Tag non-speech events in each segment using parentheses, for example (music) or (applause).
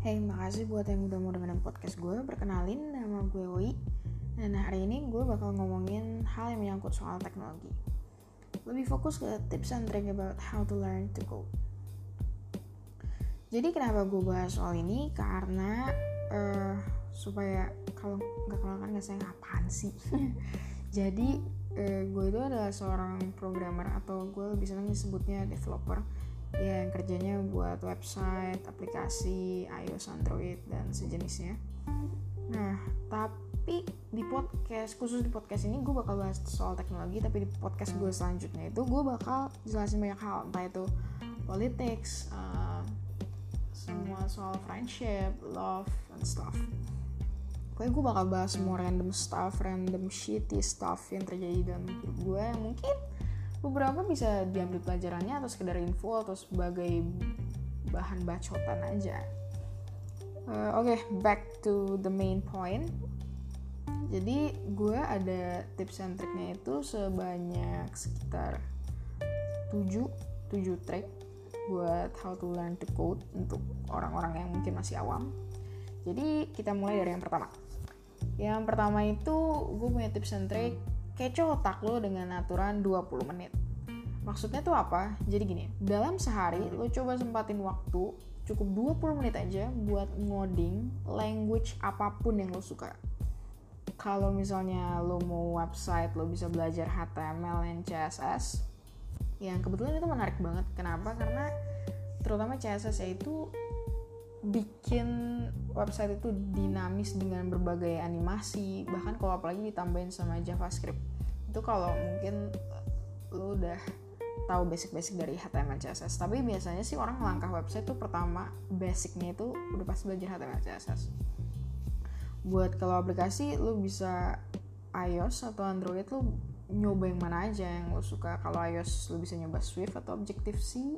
Hey, makasih buat yang udah mau dengerin podcast gue. Perkenalin, nama gue Woi. Dan hari ini gue bakal ngomongin hal yang menyangkut soal teknologi. Lebih fokus ke tips and trick about how to learn to code. Jadi kenapa gue bahas soal ini? Karena uh, supaya kalau nggak kenal kan nggak saya apaan sih. (laughs) Jadi uh, gue itu adalah seorang programmer atau gue lebih senang disebutnya developer ya yang kerjanya buat website, aplikasi, iOS, Android dan sejenisnya. Nah, tapi di podcast khusus di podcast ini gue bakal bahas soal teknologi, tapi di podcast gue selanjutnya itu gue bakal jelasin banyak hal, entah itu politics, uh, semua soal friendship, love, and stuff. Pokoknya gue bakal bahas semua random stuff, random shitty stuff yang terjadi dalam hidup gue yang mungkin beberapa bisa diambil pelajarannya atau sekedar info atau sebagai bahan bacotan aja. Uh, Oke, okay, back to the main point. Jadi gue ada tips and triknya itu sebanyak sekitar 7 7 trik buat how to learn to code untuk orang-orang yang mungkin masih awam. Jadi kita mulai dari yang pertama. Yang pertama itu gue punya tips and trick kecoh otak lo dengan aturan 20 menit. Maksudnya tuh apa? Jadi gini, dalam sehari lo coba sempatin waktu cukup 20 menit aja buat ngoding language apa pun yang lo suka. Kalau misalnya lo mau website, lo bisa belajar HTML dan CSS. Yang kebetulan itu menarik banget. Kenapa? Karena terutama CSS ya itu bikin website itu dinamis dengan berbagai animasi bahkan kalau apalagi ditambahin sama JavaScript itu kalau mungkin lo udah tahu basic-basic dari HTML CSS tapi biasanya sih orang melangkah website tuh pertama basicnya itu udah pasti belajar HTML CSS buat kalau aplikasi lo bisa iOS atau Android lo nyoba yang mana aja yang lo suka. Kalau iOS lo bisa nyoba Swift atau Objective C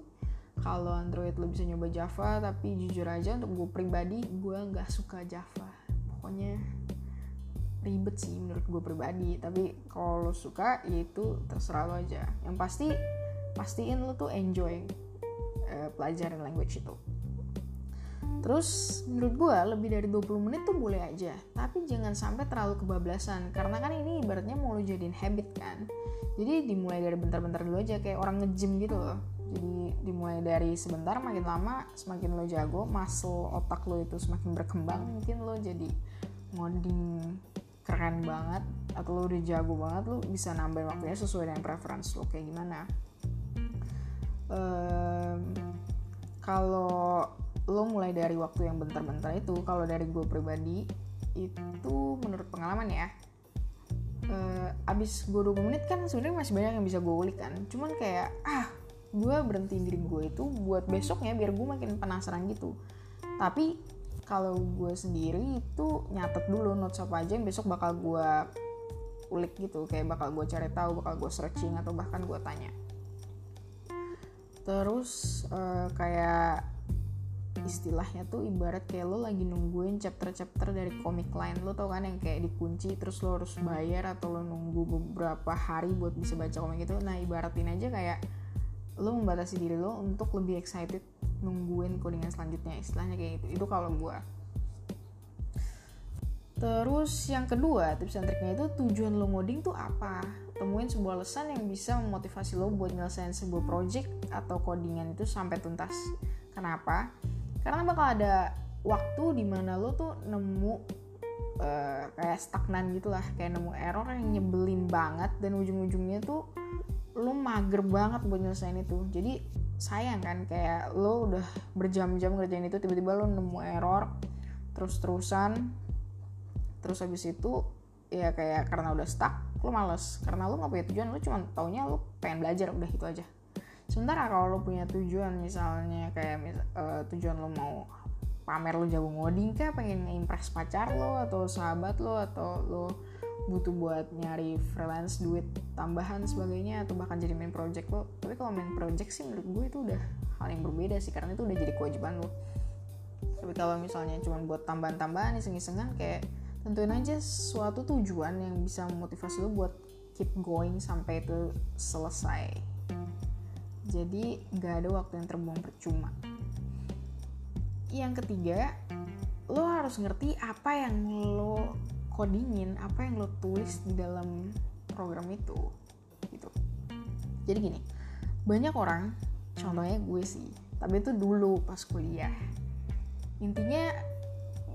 kalau Android lo bisa nyoba Java. Tapi jujur aja untuk gue pribadi gue nggak suka Java. Pokoknya ribet sih menurut gue pribadi. Tapi kalau lo suka ya itu terserah lo aja. Yang pasti pastiin lo tuh enjoy uh, pelajaran language itu. Terus menurut gue lebih dari 20 menit tuh boleh aja Tapi jangan sampai terlalu kebablasan Karena kan ini ibaratnya mau lo jadiin habit kan. Jadi dimulai dari bentar-bentar dulu aja Kayak orang nge-gym gitu loh. Jadi dimulai dari sebentar makin lama semakin lo jago muscle otak lo itu semakin berkembang mungkin lo jadi ngoding keren banget atau lo udah jago banget lo bisa nambahin waktunya sesuai dengan preference lo kayak gimana kalau lo mulai dari waktu yang bentar-bentar itu kalau dari gue pribadi itu menurut pengalaman ya uh, abis gue 20 menit kan sebenarnya masih banyak yang bisa gue ulik kan. Cuman kayak ah gue berhenti diri gue itu buat besoknya biar gue makin penasaran gitu. Tapi kalau gue sendiri itu nyatet dulu notes apa aja yang besok bakal gue ulik gitu. Kayak bakal gue cari tahu bakal gue searching atau bahkan gue tanya terus uh, kayak istilahnya tuh ibarat kayak lo lagi nungguin chapter-chapter dari komik lain lo tau kan yang kayak dikunci terus lo harus bayar atau lo nunggu beberapa hari buat bisa baca komik itu. Nah ibaratin aja kayak lo membatasi diri lo untuk lebih excited nungguin codingan selanjutnya istilahnya kayak gitu. Itu kalau gue terus yang kedua tips and triknya itu tujuan lo ngoding tuh apa temuin sebuah alasan yang bisa memotivasi lo buat nyelesain sebuah project atau codingan itu sampai tuntas. Kenapa? Karena bakal ada waktu di mana lo tuh nemu uh, kayak stagnan gitu lah kayak nemu error yang nyebelin banget dan ujung-ujungnya tuh lo mager banget buat nyelesain itu. Jadi sayang kan kayak lo udah berjam-jam ngerjain itu tiba-tiba lo nemu error terus-terusan terus habis itu ya kayak karena udah stuck lo males. Karena lo gak punya tujuan lo cuma taunya lo pengen belajar udah gitu aja. Sementara kalau lo punya tujuan misalnya kayak uh, tujuan lo mau pamer lo jago ngoding kayak pengen impress pacar lo atau sahabat lo atau lo butuh buat nyari freelance duit tambahan sebagainya atau bahkan jadi main project lo tapi kalau main project sih menurut gue itu udah hal yang berbeda sih karena itu udah jadi kewajiban lo tapi kalau misalnya cuma buat tambahan-tambahan iseng-isengan kayak tentuin aja suatu tujuan yang bisa memotivasi lo buat keep going sampai itu selesai. Jadi gak ada waktu yang terbuang percuma. Yang ketiga lo harus ngerti apa yang lo codingin apa yang lo tulis di dalam program itu gitu. Jadi gini banyak orang contohnya gue sih tapi itu dulu pas kuliah. Intinya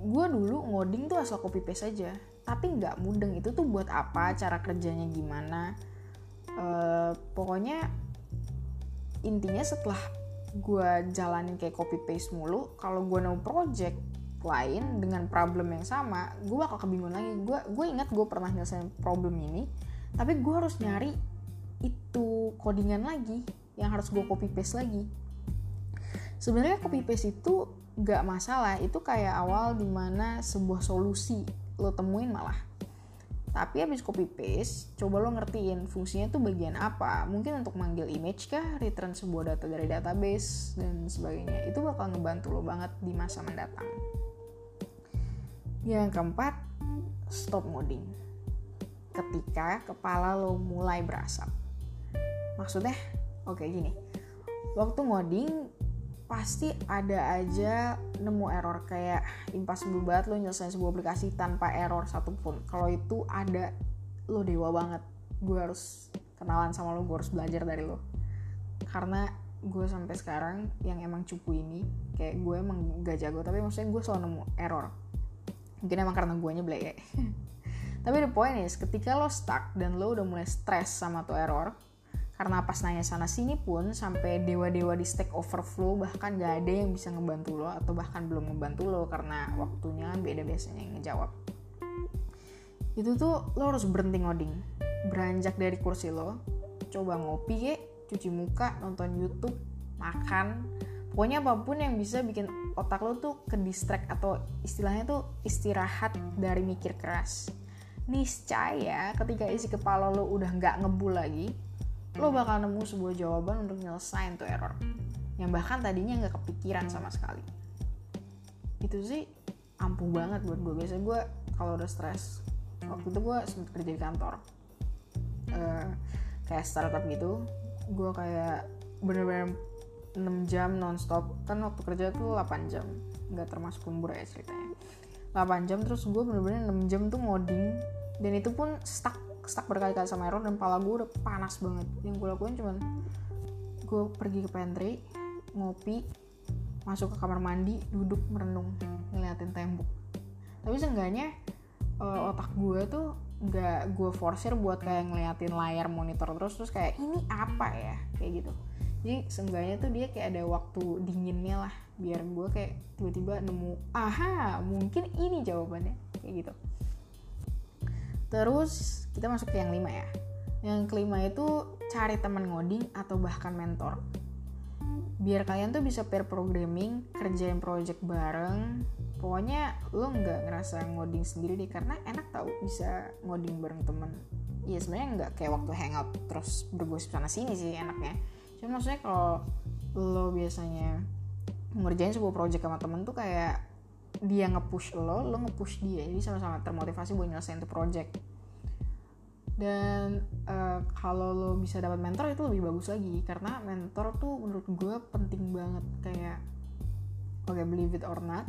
gue dulu ngoding tuh asal copy paste aja. Tapi nggak mudeng itu tuh buat apa cara kerjanya gimana. Uh, pokoknya intinya setelah gue jalanin kayak copy paste mulu kalau gue nemu project lain dengan problem yang sama gue bakal kebingungan lagi. Gue gue ingat gue pernah nyelesain problem ini tapi gue harus nyari itu codingan lagi yang harus gue copy paste lagi. Sebenarnya copy paste itu gak masalah itu kayak awal di mana sebuah solusi lo temuin malah. Tapi habis copy paste coba lo ngertiin fungsinya tuh bagian apa. Mungkin untuk manggil image kah return sebuah data dari database dan sebagainya. Itu bakal ngebantu lo banget di masa mendatang. Yang keempat stop ngoding. Ketika kepala lo mulai berasap. Maksudnya oke gini. Waktu ngoding pasti ada aja nemu error kayak impossible banget lo nyelesain sebuah aplikasi tanpa error satupun. Kalau itu ada lo dewa banget. Gue harus kenalan sama lo gue harus belajar dari lo. Karena gue sampai sekarang yang emang cupu ini kayak gue emang gak jago tapi maksudnya gue selalu nemu error. Mungkin emang karena gue ya (laughs) tapi the point is ketika lo stuck dan lo udah mulai stress sama tuh error karena pas nanya sana sini pun sampai dewa-dewa di Stack Overflow bahkan gak ada yang bisa ngebantu lo atau bahkan belum ngebantu lo karena waktunya beda biasanya yang ngejawab. Itu tuh lo harus berhenti ngoding beranjak dari kursi lo coba ngopi cuci muka nonton YouTube makan. Pokoknya apa pun yang bisa bikin otak lo tuh ke distract atau istilahnya tuh istirahat dari mikir keras. Niscaya ketika isi kepala lo udah nggak ngebul lagi lo bakal nemu sebuah jawaban untuk nyelesain tuh error. Yang bahkan tadinya nggak kepikiran sama sekali. Itu sih ampuh banget buat gue biasanya gue kalau udah stres waktu itu gue sempet kerja di kantor. Uh, kayak startup gitu gue kayak bener-bener 6 jam nonstop. Kan waktu kerja tuh 8 jam. Nggak termasuk lembur ya ceritanya. 8 jam terus gue bener-bener 6 jam tuh ngoding. Dan itu pun stuck stuck berkali-kali sama error dan pala gue udah panas banget. Yang gue lakuin cuman gue pergi ke pantry ngopi masuk ke kamar mandi duduk merenung ngeliatin tembok. Tapi seenggaknya uh, otak gue tuh nggak gue forcer buat kayak ngeliatin layar monitor terus terus kayak ini apa ya? Kayak gitu. Jadi seenggaknya tuh dia kayak ada waktu dinginnya lah biar gue kayak tiba-tiba nemu aha mungkin ini jawabannya. Kayak gitu terus kita masuk ke yang lima ya. Yang kelima itu cari teman ngoding atau bahkan mentor. Biar kalian tuh bisa pair programming kerjain project bareng. Pokoknya lo nggak ngerasa ngoding sendiri deh karena enak tau bisa ngoding bareng temen. Iya sebenarnya nggak kayak waktu hangout terus bergosip sana sini sih enaknya. Cuma maksudnya kalau lo biasanya ngerjain sebuah project sama temen tuh kayak dia ngepush lo lo ngepush dia. Jadi sama-sama termotivasi buat nyelesain tuh project. Dan uh, kalau lo bisa dapat mentor itu lebih bagus lagi. Karena mentor tuh menurut gue penting banget. Kayak oke okay, believe it or not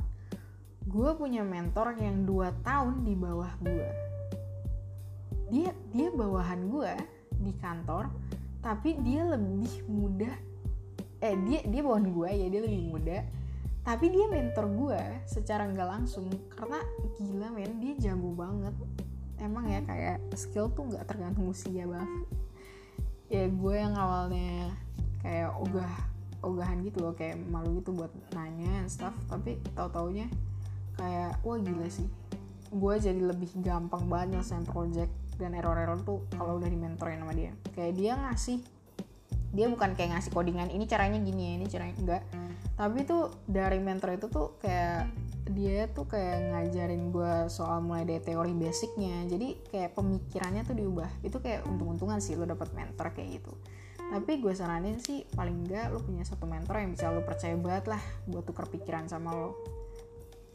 gue punya mentor yang dua tahun di bawah gue. Dia dia bawahan gue di kantor tapi dia lebih muda. Eh dia dia bawahan gue ya dia lebih muda tapi dia mentor gue secara nggak langsung karena gila men dia jago banget. Emang ya kayak skill tuh nggak tergantung usia bang ya gue yang awalnya kayak ogah ogahan gitu loh kayak malu gitu buat nanya and stuff. Tapi tau taunya kayak wah gila sih. Gue jadi lebih gampang banget nyelesain project dan error-error tuh kalau udah di mentorin sama dia. Kayak dia ngasih dia bukan kayak ngasih codingan ini caranya gini ini caranya enggak. Tapi tuh dari mentor itu tuh kayak dia tuh kayak ngajarin gue soal mulai dari teori basicnya. Jadi kayak pemikirannya tuh diubah. Itu kayak untung-untungan sih lo dapet mentor kayak gitu. Tapi gue saranin sih paling enggak lo punya satu mentor yang bisa lo percaya banget lah buat tuker pikiran sama lo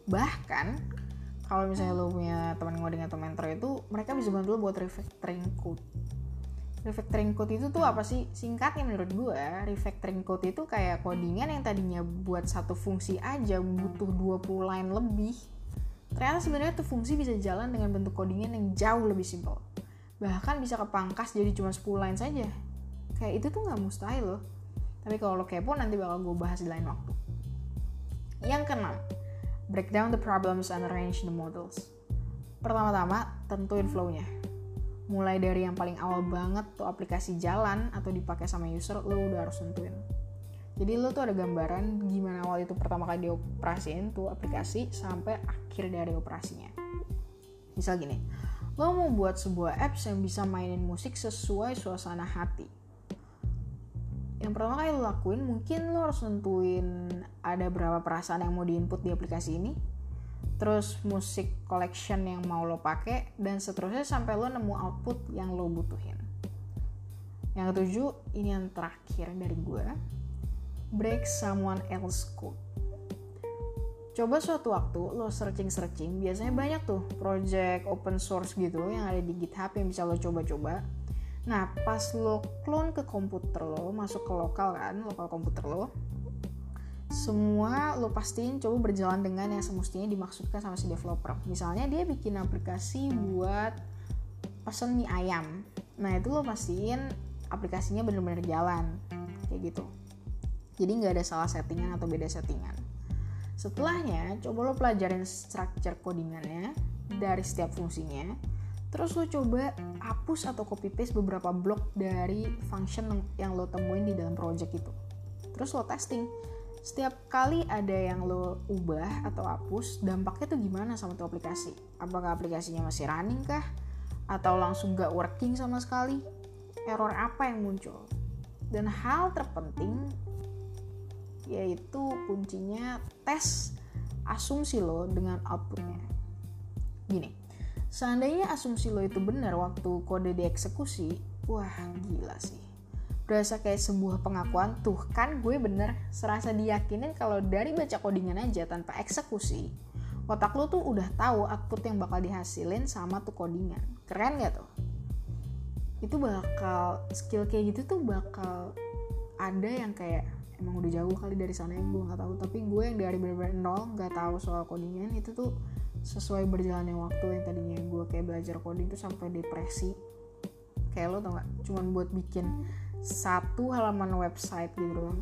bahkan kalau misalnya lo punya teman ngoding atau mentor itu mereka bisa bantu lo buat refactoring code refactoring code itu tuh apa sih? Singkatnya menurut gue refactoring code itu kayak codingan yang tadinya buat satu fungsi aja butuh 20 line lebih. Ternyata sebenarnya tuh fungsi bisa jalan dengan bentuk codingan yang jauh lebih simpel. Bahkan bisa kepangkas jadi cuma 10 line saja. Kayak itu tuh nggak mustahil loh. Tapi kalau lo kepo nanti bakal gue bahas di lain waktu. Yang keenam break down the problems and arrange the models. Pertama-tama tentuin flow-nya mulai dari yang paling awal banget tuh aplikasi jalan atau dipakai sama user lo udah harus tentuin jadi lo tuh ada gambaran gimana awal itu pertama kali dioperasiin tuh aplikasi sampai akhir dari operasinya. Misal gini lo mau buat sebuah apps yang bisa mainin musik sesuai suasana hati. Yang pertama kali lo lakuin mungkin lo harus nentuin ada berapa perasaan yang mau diinput di aplikasi ini terus musik collection yang mau lo pakai dan seterusnya sampai lo nemu output yang lo butuhin. Yang ketujuh ini yang terakhir dari gue break someone else code. Coba suatu waktu lo searching-searching biasanya banyak tuh project open source gitu yang ada di github yang bisa lo coba-coba. Nah, pas lo clone ke komputer lo, masuk ke lokal kan, lokal komputer lo, semua lo pastiin coba berjalan dengan yang semestinya dimaksudkan sama si developer. Misalnya dia bikin aplikasi buat pesen mie ayam. Nah, itu lo pastiin aplikasinya bener-bener jalan. Kayak gitu. Jadi nggak ada salah settingan atau beda settingan. Setelahnya, coba lo pelajarin structure codingannya dari setiap fungsinya Terus lo coba hapus atau copy paste beberapa blok dari function yang lo temuin di dalam project itu. Terus lo testing. Setiap kali ada yang lo ubah atau hapus, dampaknya tuh gimana sama tuh aplikasi? Apakah aplikasinya masih running kah? Atau langsung gak working sama sekali? Error apa yang muncul? Dan hal terpenting yaitu kuncinya tes asumsi lo dengan outputnya. Gini, Seandainya asumsi lo itu benar waktu kode dieksekusi, wah gila sih. Berasa kayak sebuah pengakuan, tuh kan gue bener. Serasa diyakinin kalau dari baca codingan aja tanpa eksekusi, otak lo tuh udah tahu output yang bakal dihasilin sama tuh codingan. Keren gak tuh? Itu bakal, skill kayak gitu tuh bakal ada yang kayak emang udah jauh kali dari sana yang gue nggak tahu tapi gue yang dari bener-bener nol nggak tahu soal codingan itu tuh sesuai berjalannya waktu yang tadinya gue kayak belajar coding tuh sampai depresi kayak lo tau gak cuman buat bikin satu halaman website gitu doang.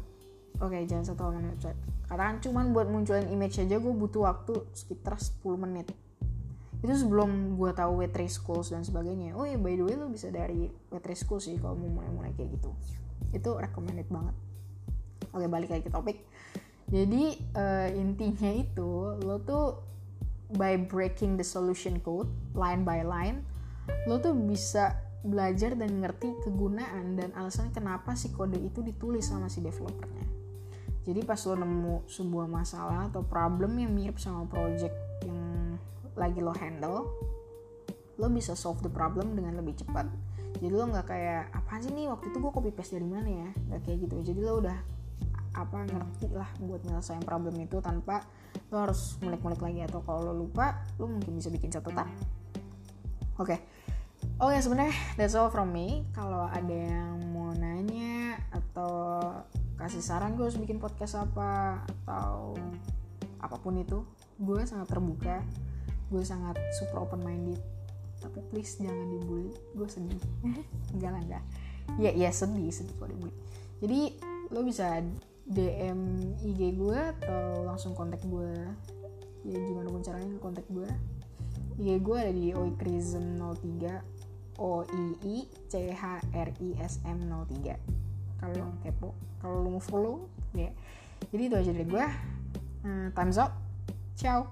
Oke jangan satu halaman website. Katakan cuman buat munculin image aja gue butuh waktu sekitar 10 menit. Itu sebelum gue tahu W3 Schools dan sebagainya. Oh ya by the way lo bisa dari W3 Schools sih kalau mau mulai-mulai kayak gitu. Itu recommended banget. Oke balik lagi ke topik. Jadi uh, intinya itu lo tuh by breaking the solution code line by line lo tuh bisa belajar dan ngerti kegunaan dan alasan kenapa si kode itu ditulis sama si developernya. Jadi pas lo nemu sebuah masalah atau problem yang mirip sama project yang lagi lo handle lo bisa solve the problem dengan lebih cepat. Jadi lo nggak kayak apa sih nih waktu itu gue copy paste dari mana ya? Nggak kayak gitu. Jadi lo udah apa ngerti lah buat nyelesain problem itu tanpa lo harus mulik-mulik lagi. Atau kalau lo lupa lo mungkin bisa bikin catatan. Oke. okay. Oh ya sebenarnya that's all from me. Kalau ada yang mau nanya atau kasih saran gue harus bikin podcast apa atau apa pun itu gue sangat terbuka gue sangat super open minded tapi please jangan dibully gue sedih. (laughs) Enggak lah enggak. Ya ya sedih sedih kalau dibully. Jadi lo bisa DM IG gue atau langsung kontak gue. Ya gimana pun caranya kontak gue. IG gue ada di oikrism 03 O I I C H R I S M 03 kalau lo kepo kalau lo mau follow ya. Jadi itu aja dari gue uh, times up. Ciao